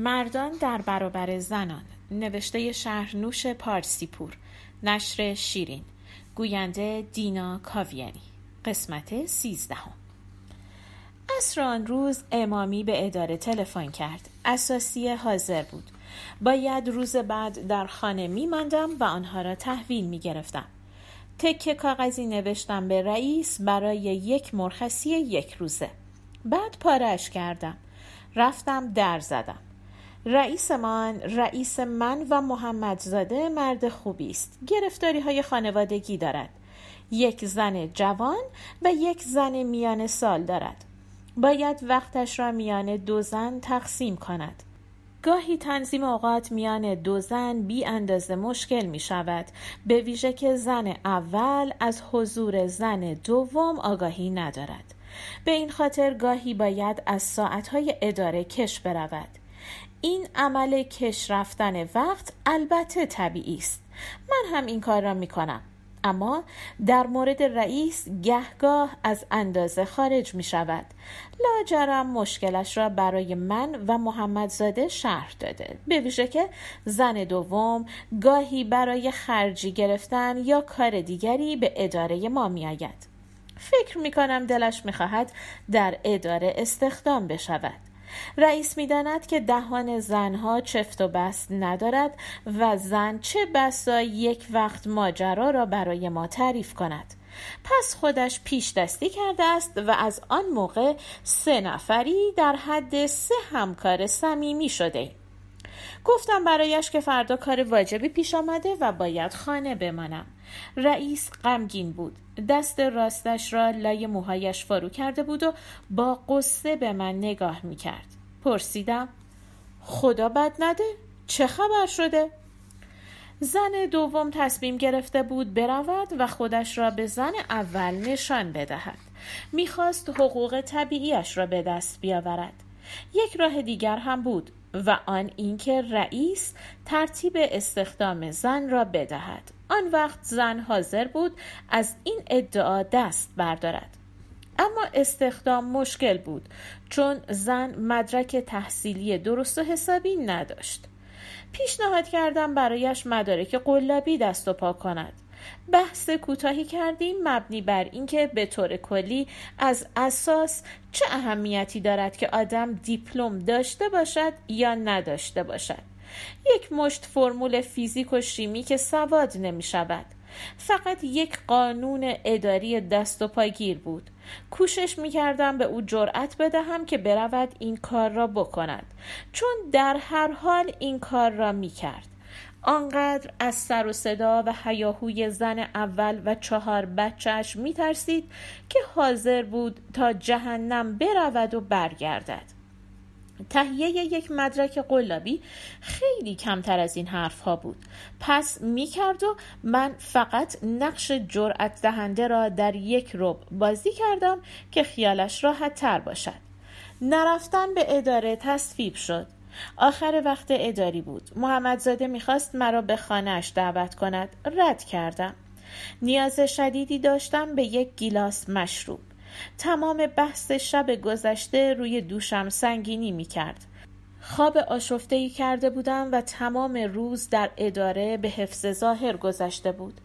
مردان در برابر زنان. نوشته شهرنوش پارسیپور. نشر شیرین. گوینده دینا کاویانی. قسمت سیزدهم. عصر آن روز امامی به اداره تلفن کرد. اساسی حاضر بود. باید روز بعد در خانه می ماندم و آنها را تحویل می گرفتم تکه کاغذی نوشتم به رئیس برای یک مرخصی یک روزه. بعد پارش کردم. رفتم در زدم. رئیسمان رئیس من و محمدزاده مرد خوبی است. گرفتاری های خانوادگی دارد. یک زن جوان و یک زن میان سال دارد. باید وقتش را میان دو زن تقسیم کند. گاهی تنظیم اوقات میان دو زن بی اندازه مشکل می شود. به ویژه که زن اول از حضور زن دوم آگاهی ندارد. به این خاطر گاهی باید از ساعتهای اداره کش برود. این عمل کش رفتن وقت البته طبیعی است. من هم این کار را می کنم اما در مورد رئیس گهگاه از اندازه خارج می شود لاجرم مشکلش را برای من و محمدزاده شرح داده. به ویژه که زن دوم گاهی برای خرجی گرفتن یا کار دیگری به اداره ما می آید فکر می کنم دلش می خواهد در اداره استخدام بشود. رئیس می‌داند که دهان زنها چفت و بست ندارد و زن چه بسا یک وقت ماجرا را برای ما تعریف کند. پس خودش پیش دستی کرده است و از آن موقع سه نفری در حد سه همکار صمیمی شده. گفتم برایش که فردا کار واجبی پیش آمده و باید خانه بمانم. رئیس غمگین بود. دست راستش را لای موهایش فرو کرده بود و با قصه به من نگاه می کرد پرسیدم خدا بد نده چه خبر شده؟ زن دوم تصمیم گرفته بود برود و خودش را به زن اول نشان بدهد. می‌خواست حقوق طبیعیش را به دست بیاورد. یک راه دیگر هم بود و آن اینکه رئیس ترتیب استخدام زن را بدهد. آن وقت زن حاضر بود از این ادعا دست بردارد. اما استخدام مشکل بود چون زن مدرک تحصیلی درست و حسابی نداشت. پیشنهاد کردم برایش مدارک قلابی دست و پا کند. بحث کوتاهی کردیم مبنی بر اینکه به طور کلی از اساس چه اهمیتی دارد که آدم دیپلم داشته باشد یا نداشته باشد. یک مشت فرمول فیزیک و شیمی که سواد نمی شود فقط یک قانون اداری دست و پاگیر بود. کوشش می کردم به او جرأت بدهم که برود این کار را بکند چون در هر حال این کار را می کرد آنقدر از سر و صدا و هیاهوی زن اول و چهار بچهش می ترسید که حاضر بود تا جهنم برود و برگردد. تهیه یک مدرک قلابی خیلی کمتر از این حرف ها بود. پس می کرد و من فقط نقش جرأت دهنده را در یک رب بازی کردم که خیالش راحت تر باشد. نرفتن به اداره تصویب شد. آخر وقت اداری بود. محمدزاده می‌خواست مرا به خانهاش دعوت کند. رد کردم. نیاز شدیدی داشتم به یک گیلاس مشروب. تمام بحث شب گذشته روی دوشم سنگینی می کرد. خواب آشفته کرده بودم و تمام روز در اداره به حفظ ظاهر گذشته بود.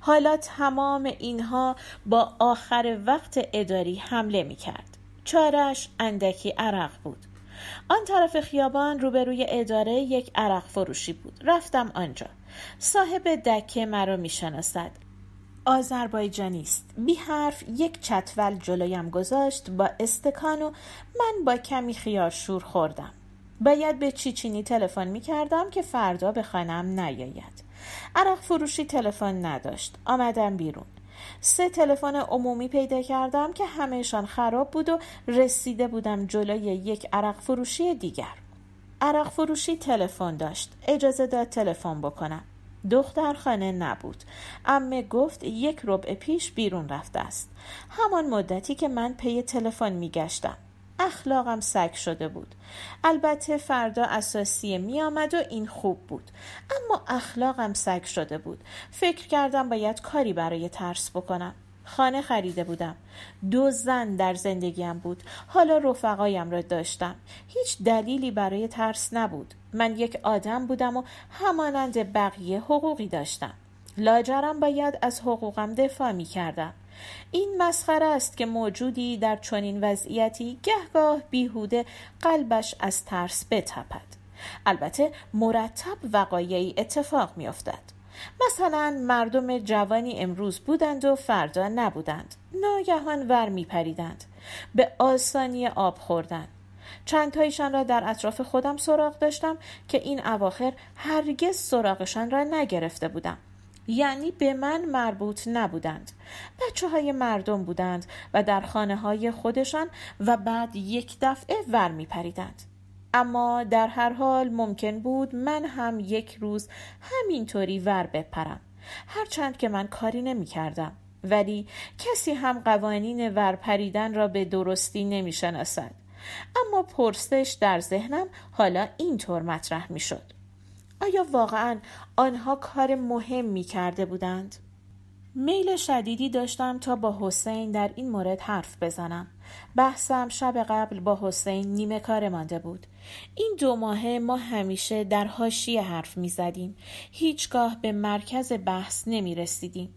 حالا تمام اینها با آخر وقت اداری حمله می کرد. چارش اندکی عرق بود. آن طرف خیابان روبروی اداره یک عرق فروشی بود. رفتم آنجا. صاحب دکه مرا می شناسد. آذربایجانی است بی حرف یک چتول جلویم گذاشت با استکان و من با کمی خیار شور خوردم. باید به چیچینی تلفن می کردم که فردا به خانم نیاید. عرق فروشی تلفن نداشت. آمدم بیرون. سه تلفن عمومی پیدا کردم که همهشان خراب بود و رسیده بودم جلوی یک عرق فروشی دیگر. عرق فروشی تلفن داشت. اجازه داد تلفن بکنم. دختر خانه نبود. امه گفت یک ربع پیش بیرون رفته است. همان مدتی که من پی تلفن میگشتم. اخلاقم سگ شده بود. البته فردا اساسی می آمد و این خوب بود. اما اخلاقم سگ شده بود. فکر کردم باید کاری برای ترس بکنم. خانه خریده بودم. دو زن در زندگیم بود. حالا رفقایم را داشتم. هیچ دلیلی برای ترس نبود. من یک آدم بودم و همانند بقیه حقوقی داشتم. لاجرم باید از حقوقم دفاع می کردم. این مسخره است که موجودی در چنین وضعیتی گهگاه بیهوده قلبش از ترس بتپد. البته مرتب وقایعی اتفاق میافتد مثلا مردم جوانی امروز بودند و فردا نبودند. ناگهان ور میپریدند به آسانی آب خوردند. چندتایشان را در اطراف خودم سراغ داشتم که این اواخر هرگز سراغشان را نگرفته بودم یعنی به من مربوط نبودند بچه های مردم بودند و در خانه های خودشان و بعد یک دفعه ور می پریدند. اما در هر حال ممکن بود من هم یک روز همینطوری ور بپرم هرچند که من کاری نمی کردم ولی کسی هم قوانین ورپریدن را به درستی نمی شناسد. اما پرسش در ذهنم حالا اینطور مطرح می شد. آیا واقعا آنها کار مهمی کرده بودند؟ میل شدیدی داشتم تا با حسین در این مورد حرف بزنم. بحثم شب قبل با حسین نیمه کار مانده بود. این دو ماهه ما همیشه در حاشیه حرف می زدیم. هیچگاه به مرکز بحث نمی رسیدیم.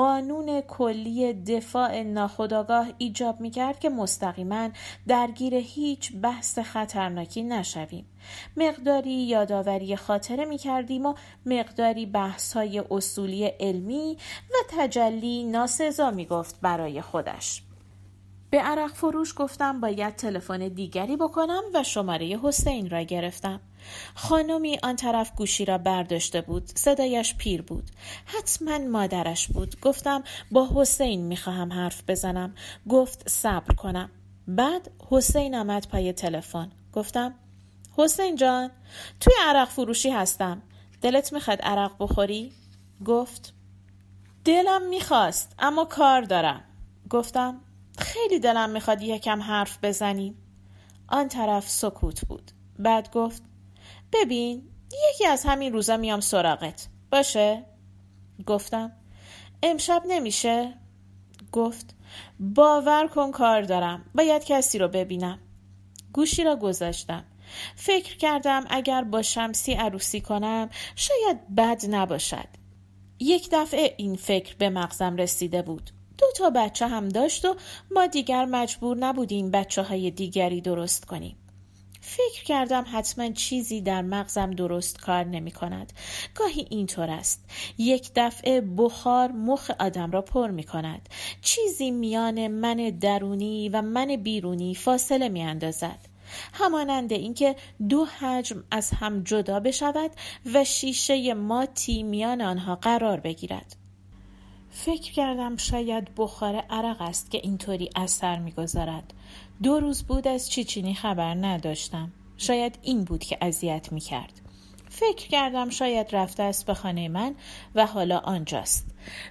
قانون کلی دفاع ناخداگاه ایجاب می کرد که مستقیما درگیر هیچ بحث خطرناکی نشویم. مقداری یادآوری خاطره می کردیم و مقداری بحث های اصولی علمی و تجلی ناسزا می گفت برای خودش. به عرق فروش گفتم باید تلفن دیگری بکنم و شماره حسین را گرفتم. خانمی آن طرف گوشی را برداشته بود صدایش پیر بود. حتما مادرش بود. گفتم با حسین می‌خواهم حرف بزنم. گفت صبر کنم. بعد حسین آمد پای تلفن. گفتم حسین جان توی عرق فروشی هستم. دلت می‌خواد عرق بخوری؟ گفت دلم می‌خواست اما کار دارم. گفتم خیلی دلم می‌خواد یکم حرف بزنیم آن طرف سکوت بود. بعد گفت ببین یکی از همین روزا میام سراغت. باشه؟ گفتم امشب نمیشه؟ گفت باور کن کار دارم. باید کسی رو ببینم. گوشی را گذاشتم. فکر کردم اگر با شمسی عروسی کنم شاید بد نباشد. یک دفعه این فکر به مغزم رسیده بود. دو تا بچه هم داشت و ما دیگر مجبور نبودیم بچه های دیگری درست کنیم فکر کردم حتما چیزی در مغزم درست کار نمی کند. گاهی اینطور است. یک دفعه بخار مخ آدم را پر می کند. چیزی میان من درونی و من بیرونی فاصله می اندازد. همانند اینکه دو حجم از هم جدا بشود و شیشه ماتی میان آنها قرار بگیرد. فکر کردم شاید بخار عرق است که اینطوری اثر می‌گذارد دو روز بود از چیچینی خبر نداشتم. شاید این بود که اذیت می کرد فکر کردم شاید رفته است به خانه من و حالا آنجاست.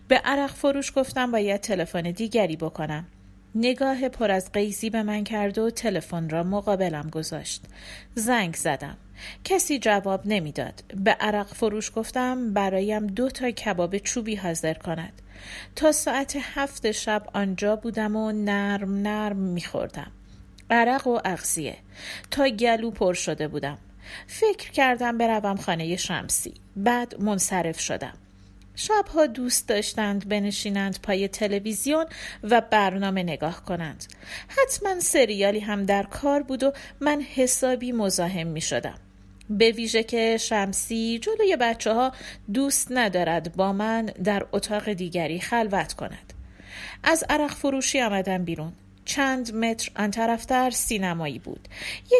به عرق فروش گفتم باید تلفن دیگری بکنم. نگاه پر از قیزی به من کرد و تلفن را مقابلم گذاشت. زنگ زدم. کسی جواب نمی‌داد. به عرق فروش گفتم برایم دو تا کباب چوبی حاضر کند. تا ساعت هفت شب آنجا بودم و نرم نرم میخوردم. عرق و اغزیه تا گلو پر شده بودم. فکر کردم بروم خانه شمسی. بعد منصرف شدم. شبها دوست داشتند بنشینند پای تلویزیون و برنامه نگاه کنند. حتما سریالی هم در کار بود و من حسابی مزاحم می شدم به ویژه که شمسی جلوی بچه ها دوست ندارد با من در اتاق دیگری خلوت کند. از عرق فروشی آمدم بیرون. چند متر آن طرفتر سینمایی بود.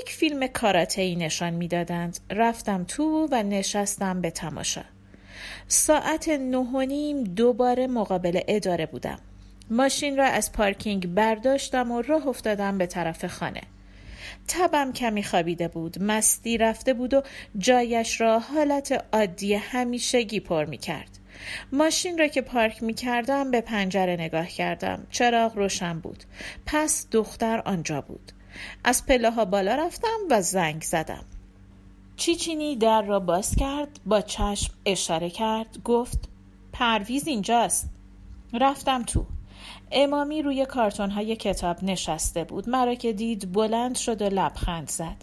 یک فیلم کاراته نشان می‌دادند. رفتم تو و نشستم به تماشا. ساعت نه نیم دوباره مقابل اداره بودم. ماشین را از پارکینگ برداشتم و راه افتادم به طرف خانه. تبم کمی خوابیده بود مستی رفته بود و جایش را حالت عادی همیشگی پر می کرد ماشین را که پارک می کردم به پنجره نگاه کردم. چراغ روشن بود. پس دختر آنجا بود. از پله ها بالا رفتم و زنگ زدم. چیچینی در را باز کرد با چشم اشاره کرد گفت پرویز اینجاست. رفتم تو. امامی روی کارتون های کتاب نشسته بود. مرا که دید بلند شد و لبخند زد.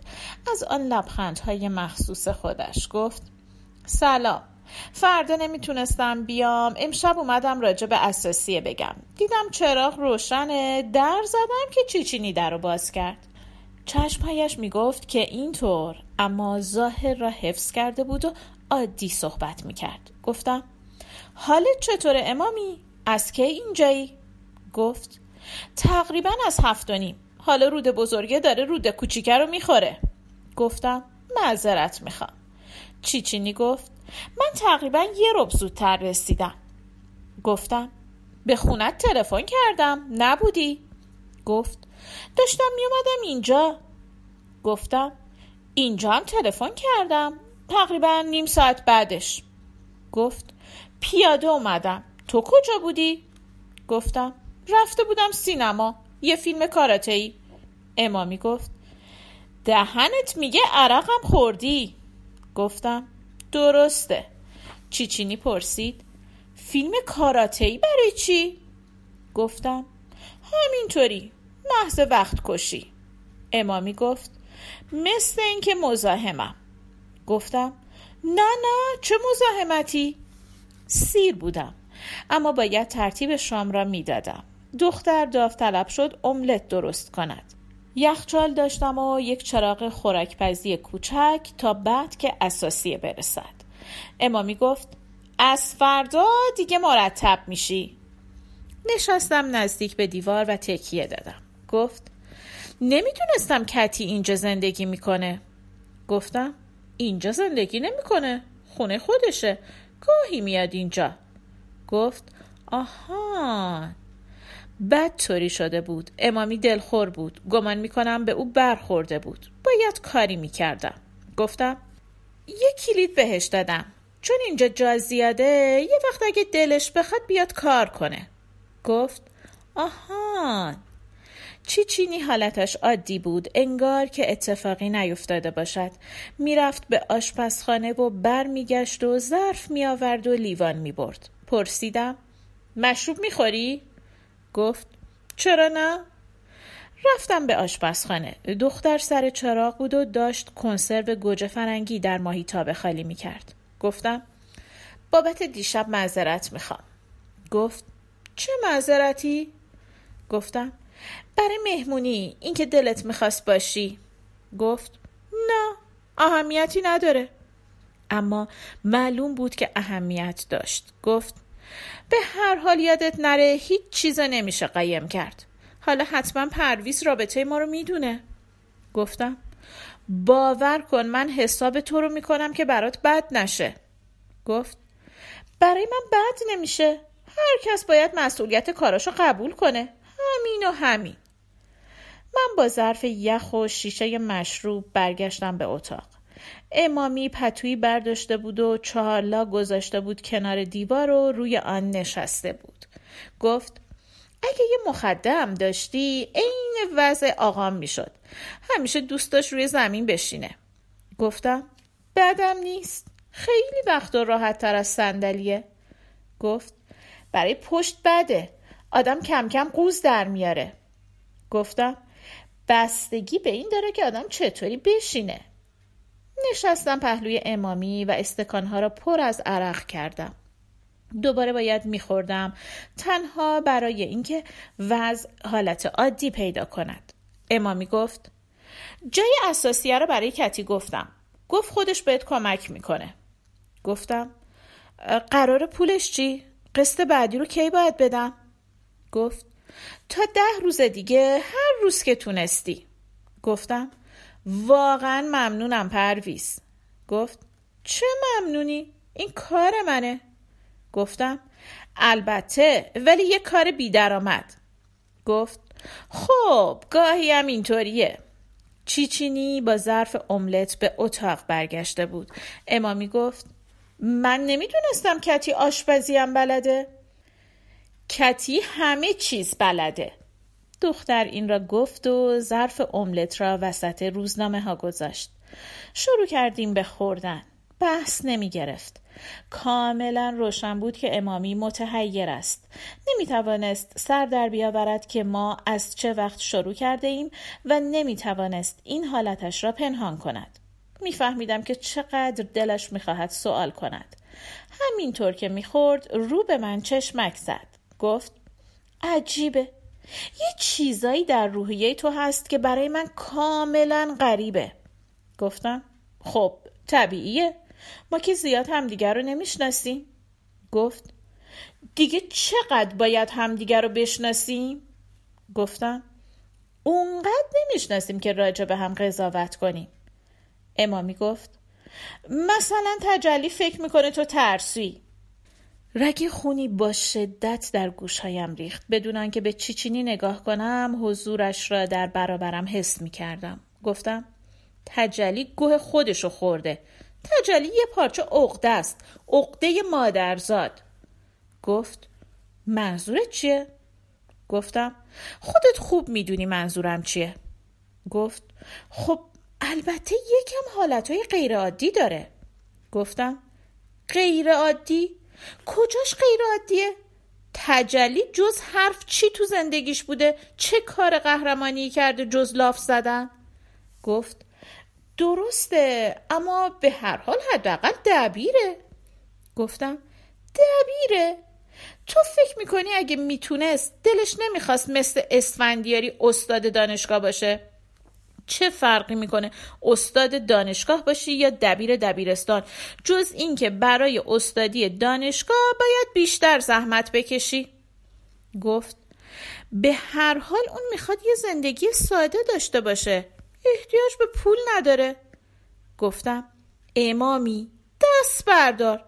از آن لبخند های مخصوص خودش گفت سلام. فردا نمی‌تونستم بیام. امشب اومدم راجع به اساسیه بگم. دیدم چراغ روشنه. در زدم که چیچینی در رو باز کرد. چشمهایش می‌گفت که اینطور اما ظاهر را حفظ کرده بود و عادی صحبت می‌کرد. گفتم حالت چطور امامی؟ از کی اینجایی؟ گفت تقریبا از هفت و نیم. حالا رود بزرگه داره رود کوچیکه رو می‌خوره. گفتم معذرت می‌خوام. چیچینی گفت من تقریبا یه رب زودتر رسیدم. گفتم به خونت تلفن کردم نبودی؟ گفت داشتم میومدم اینجا. گفتم اینجا هم تلفن کردم تقریبا نیم ساعت بعدش. گفت پیاده اومدم. تو کجا بودی؟ گفتم رفته بودم سینما. یه فیلم کاراته ای امامی گفت دهنت میگه عرقم خوردی. گفتم درسته. چیچینی پرسید فیلم کاراته ای برای چی؟ گفتم همینطوری محض وقت کشی. امامی گفت مثل اینکه مزاحمم. گفتم نه نه چه مزاحمتی؟ سیر بودم اما باید ترتیب شام را می‌دادم. دختر داوطلب شد املت درست کند. یخچال داشتم و یک چراغ خوراکپزی کوچک تا بعد که اساسیه برسد. امامی گفت از فردا دیگه مرتب میشی. نشستم نزدیک به دیوار و تکیه دادم. گفت نمی‌دونستم کتی اینجا زندگی می‌کنه. گفتم اینجا زندگی نمی‌کنه خونه خودشه. گاهی میاد اینجا. گفت آها بد طوری شده بود. امامی دلخور بود. گمان می‌کنم به او برخورده بود. باید کاری می‌کردم. گفتم یه کلید بهش دادم. چون اینجا جا زیاده یه وقت اگه دلش بخواد بیاد کار کنه. گفت آهان چینی حالتش عادی بود. انگار که اتفاقی نیفتاده باشد. می‌رفت به آشپزخانه و برمیگشت و ظرف میآورد و لیوان می‌برد. پرسیدم مشروب می‌خوری؟ گفت چرا نه؟ رفتم به آشپزخانه. دختر سر چراغ بود و داشت کنسرو گوجه فرنگی در ماهی تابه خالی می‌کرد گفتم بابت دیشب معذرت می‌خوام گفت چه معذرتی؟ گفتم برای مهمونی اینکه دلت می‌خواست باشی. گفت نه اهمیتی نداره. اما معلوم بود که اهمیت داشت. گفت به هر حال یادت نره هیچ چیز نمیشه قیم کرد. حالا حتما پرویز رابطه ما رو می‌دونه. گفتم باور کن من حساب تو رو می‌کنم که برات بد نشه. گفت برای من بد نمیشه. هر کس باید مسئولیت کاراشو قبول کنه. همین و همین. من با ظرف یخ و شیشه مشروب برگشتم به اتاق. امامی پتویی برداشته بود و چهارلا گذاشته بود کنار دیوار و روی آن نشسته بود. گفت اگه یه مخدم داشتی عین وضع آقام می‌شد. همیشه دوست داشت روی زمین بشینه. گفتم بدم نیست. خیلی وقت و راحت تر از صندلیه. گفت برای پشت بده. آدم کم کم قوز در میاره. گفتم بستگی به این داره که آدم چطوری بشینه. نشستم پهلوی امامی و استکانها را پر از عرق کردم. دوباره باید میخوردم. تنها برای اینکه وضع حالت عادی پیدا کند. امامی گفت جای اساسیه رو برای کتی گفتم. گفت خودش بهت کمک می‌کنه. گفتم قرار پولش چی؟ قسط بعدی رو کی باید بدم؟ گفت تا ده روز دیگه هر روز که تونستی. گفتم واقعا ممنونم پرویز. گفت چه ممنونی؟ این کار منه. گفتم البته ولی یه کار بیدرآمد گفت خب گاهی هم اینطوریه. چیچینی با ظرف املت به اتاق برگشته بود. امامی گفت من نمی‌دونستم کتی آشپزیم بلده. کتی همه چیز بلده. دختر این را گفت و ظرف املت را وسط روزنامه ها گذاشت. شروع کردیم به خوردن. بحث نمی گرفت کاملا روشن بود که امامی متحیر است. نمی توانست سر در بیاورد که ما از چه وقت شروع کرده ایم و نمی توانست این حالتش را پنهان کند. میفهمیدم که چقدر دلش می‌خواهد سوال کند. همینطور که می‌خورد رو به من چشمک زد. گفت عجیبه. یه چیزایی در روحیه تو هست که برای من کاملا غریبه. گفتم خب طبیعیه. ما که زیاد همدیگر رو نمی‌شناسیم. گفت دیگه چقدر باید همدیگر رو بشناسیم؟ گفتم اونقدر نمی‌شناسیم که راجع به هم قضاوت کنیم. امامی گفت مثلا تجلی فکر می‌کنه تو ترسوی رگ خونی با شدت در گوشهایم ریخت. بدون که به چیچینی نگاه کنم حضورش را در برابرم حس می‌کردم. گفتم تجلی گوه خودشو خورده. تجلی یه پارچه عقده است. عقده مادرزاد. گفت منظورت چیه؟ گفتم خودت خوب می‌دونی منظورم چیه. گفت خب البته یکم حالتهای غیر عادی داره. گفتم غیر عادی کجاش غیر عادیه تجلی جز حرف چی تو زندگیش بوده؟ چه کار قهرمانی کرده جز لاف زدن؟ گفت درسته اما به هر حال حداقل دبیره. گفتم دبیره. تو فکر می‌کنی اگه می‌تونست دلش نمی‌خواست مثل اسفندیاری استاد دانشگاه باشه؟ چه فرقی می‌کنه؟ استاد دانشگاه باشی یا دبیر دبیرستان؟ جز اینکه برای استادی دانشگاه باید بیشتر زحمت بکشی. گفت به هر حال اون می‌خواد یه زندگی ساده داشته باشه. احتیاج به پول نداره. گفتم امامی دست بردار.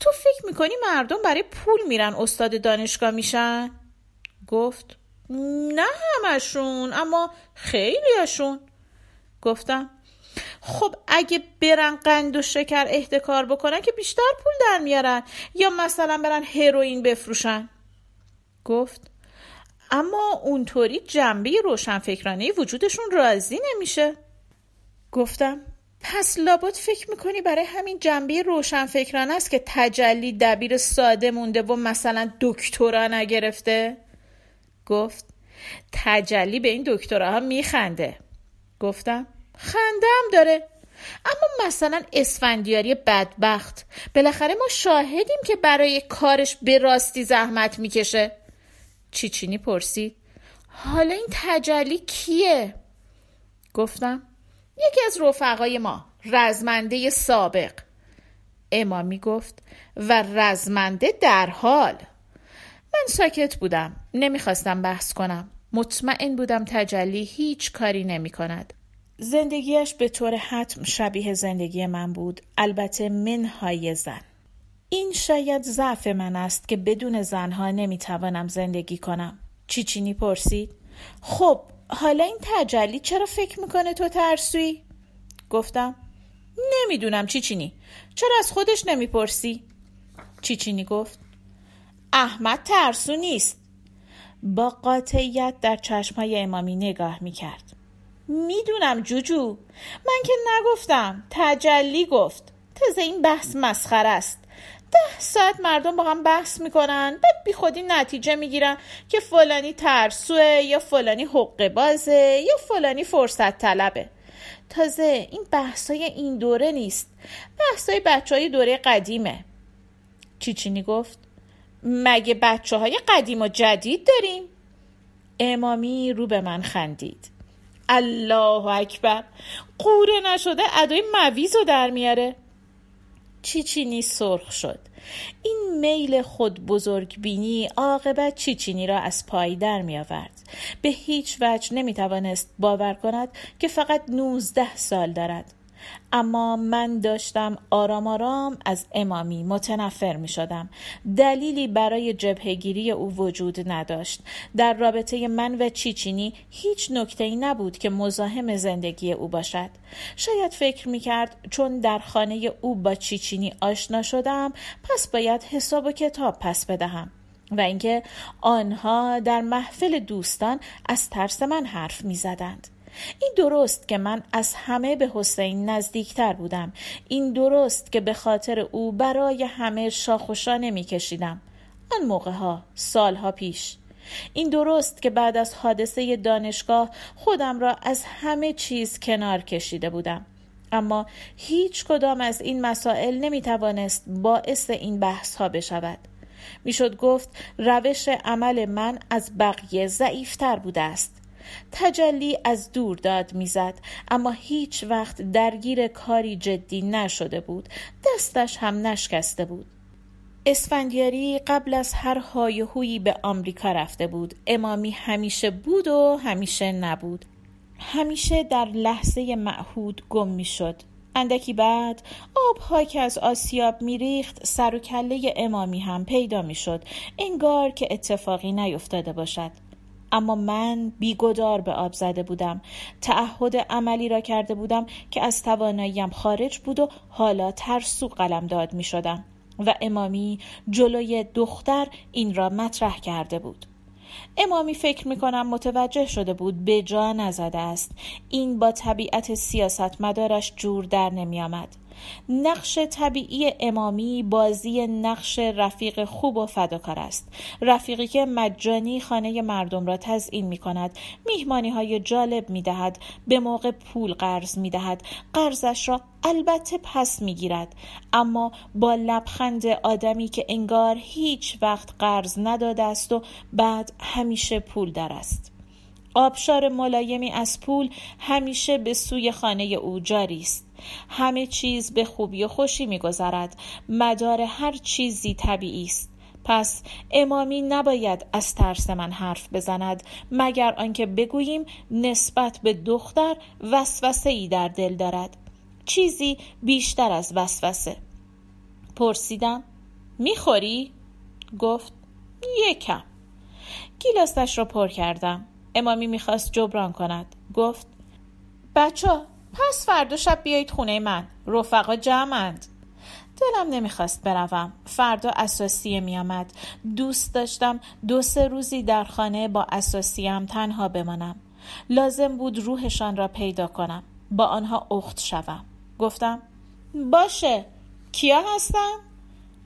تو فکر می‌کنی مردم برای پول میرن استاد دانشگاه میشن؟ گفت نه همشون اما خیلیاشون گفتم. خب اگه برن قند و شکر احتکار بکنن که بیشتر پول در میارن. یا مثلا برن هروئین بفروشن. گفت اما اونطوری جنبه روشنفکرانه وجودشون راضی نمیشه. گفتم پس لابد فکر می‌کنی برای همین جنبه روشنفکرانه است که تجلی دبیر ساده مونده و مثلا دکترا نگرفته؟ گفت تجلی به این دکتراها میخنده. گفتم خندم داره. اما مثلا اسفندیاری بدبخت. بالاخره ما شاهدیم که برای کارش به راستی زحمت می‌کشه. چیچینی پرسید حالا این تجلی کیه؟ گفتم یکی از رفقای ما رزمنده سابق. امامی گفت و رزمنده در حال. من ساکت بودم نمی‌خواستم بحث کنم. مطمئن بودم تجلی هیچ کاری نمی کند. زندگیش به طور حتم شبیه زندگی من بود. البته منهای زن. این شاید ضعف من است که بدون زنها نمی‌توانم زندگی کنم. چیچینی پرسید خب حالا این تجلی چرا فکر می‌کنه تو ترسوی؟ گفتم نمی‌دونم چیچینی چرا از خودش نمی‌پرسی؟ چیچینی گفت؟ احمد ترسو نیست. با قاطعیت در چشمهای امامی نگاه می‌کرد. می‌دونم جوجو. من که نگفتم. تجلی گفت. تازه این بحث مسخره است. ده ساعت مردم با هم بحث می‌کنن. بعد بی خودی نتیجه می‌گیرن که فلانی ترسوه یا فلانی حقه بازه یا فلانی فرصت طلبه. تازه این بحثای این دوره نیست. بحثای بچه های دوره قدیمه. چیچینی گفت. مگه بچه های قدیم و جدید داریم؟ امامی رو به من خندید. الله اکبر. قوره نشده ادای مویز رو در میاره. چیچینی سرخ شد. این میل خود بزرگ بینی عاقبت چیچینی را از پای در می آورد. به هیچ وجه نمی توانست باور کند که فقط نوزده سال دارد. اما من داشتم آرام آرام از امامی متنفر می شدم. دلیلی برای جبهگیری او وجود نداشت. در رابطه من و چیچینی هیچ نکته ای نبود که مزاحم زندگی او باشد. شاید فکر می کرد چون در خانه او با چیچینی آشنا شدم پس باید حساب و کتاب پس بدهم. و اینکه آنها در محفل دوستان از ترس من حرف می زدند. این درست که من از همه به حسین نزدیکتر بودم. این درست که به خاطر او برای همه شاخوشا نمی کشیدم آن موقع ها سالها پیش. این درست که بعد از حادثه دانشگاه خودم را از همه چیز کنار کشیده بودم. اما هیچ کدام از این مسائل نمی توانست باعث این بحث ها بشود. می‌شد گفت روش عمل من از بقیه ضعیفتر بوده است. تجلی از دور داد می‌زد. اما هیچ وقت درگیر کاری جدی نشده بود. دستش هم نشکسته بود. اسفندیاری قبل از هر های هویی به آمریکا رفته بود. امامی همیشه بود و همیشه نبود. همیشه در لحظه معهود گم می شد اندکی بعد آبها که از آسیاب میریخت سر و کله امامی هم پیدا می‌شد. انگار که اتفاقی نیفتاده باشد. اما من بیگدار به آب زده بودم. تعهد عملی را کرده بودم که از تواناییم خارج بود و حالا ترسو قلم داد می شدم و امامی جلوی دختر این را مطرح کرده بود. امامی فکر می کنم متوجه شده بود به جا نزده است. این با طبیعت سیاست مدارش جور در نمی آمد. نقش طبیعی امامی بازی نقش رفیق خوب و فداکار است. رفیقی که مجانی خانه مردم را تزئین می کند. میهمانی های جالب می دهد. به موقع پول قرض می دهد. قرضش را البته پس می گیرد. اما با لبخند آدمی که انگار هیچ وقت قرض نداده است و بعد همیشه پول در است. آبشار ملایمی از پول همیشه به سوی خانه او جاری است. همه چیز به خوبی و خوشی میگذرد. مدار هر چیزی طبیعی است. پس امامی نباید از ترس من حرف بزند مگر آنکه بگوییم نسبت به دختر وسوسه ای در دل دارد. چیزی بیشتر از وسوسه. پرسیدم می‌خوری؟ گفت یکم. گیلاستش را پر کردم. امامی می‌خواست جبران کند. گفت بچه پس فردا شب بیایید خونه من. رفقا جمعند. دلم نمی‌خواست بروم. فردا اساسیه میآمد. دوست داشتم دو سه روزی در خانه با اساسیم تنها بمانم. لازم بود روحشان را پیدا کنم. با آنها اخت شوم. گفتم باشه کیا هستن؟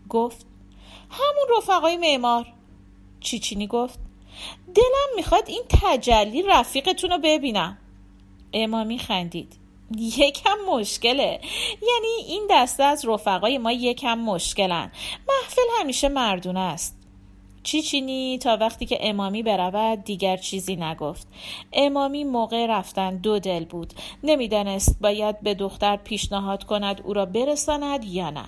گفت همون رفقای معمار. چیچینی گفت دلم می‌خواد این تجلی رفیقتون رو ببینم. امامی خندید یکم مشکله. یعنی این دسته از رفقای ما یکم مشکلن. محفل همیشه مردونه است. چیچینی تا وقتی که امامی برود دیگر چیزی نگفت. امامی موقع رفتن دو دل بود. نمی‌دانست باید به دختر پیشنهاد کند او را برساند یا نه.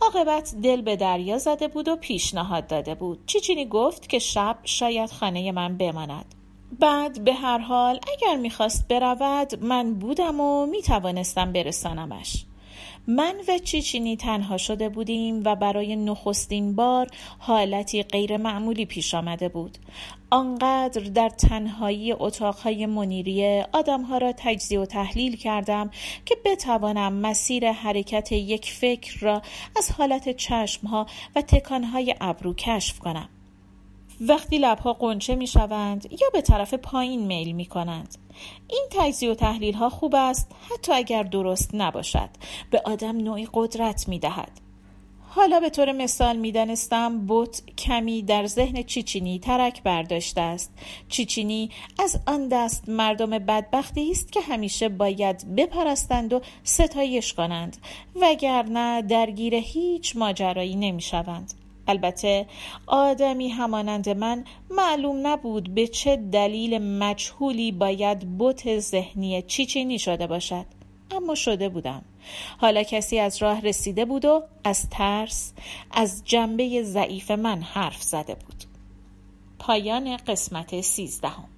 عاقبت دل به دریا زده بود و پیشنهاد داده بود. چیچینی گفت که شب شاید خانه من بماند. بعد به هر حال اگر می‌خواست برود من بودم و می‌توانستم برسانمش. من و چیچینی تنها شده بودیم و برای نخستین بار حالتی غیر معمولی پیش آمده بود. آنقدر در تنهایی اتاقهای منیریه آدمها را تجزیه و تحلیل کردم که بتوانم مسیر حرکت یک فکر را از حالت چشمها و تکانهای ابرو کشف کنم. وقتی لبها قنچه می شوند یا به طرف پایین میل می کنند این تجزیه و تحلیل ها خوب است حتی اگر درست نباشد. به آدم نوعی قدرت می دهد حالا به طور مثال می‌دانستم بوت کمی در ذهن چیچینی ترک برداشته است. چیچینی از آن دست مردم بدبختی است که همیشه باید بپرستند و ستایش کنند وگرنه درگیر هیچ ماجرایی نمی‌شوند. البته آدمی همانند من معلوم نبود به چه دلیل مجهولی باید بوت ذهنی چیچینی شده باشد. اما شده بودم. حالا کسی از راه رسیده بود و از ترس از جنبه ضعیف من حرف زده بود. پایان قسمت سیزدهم.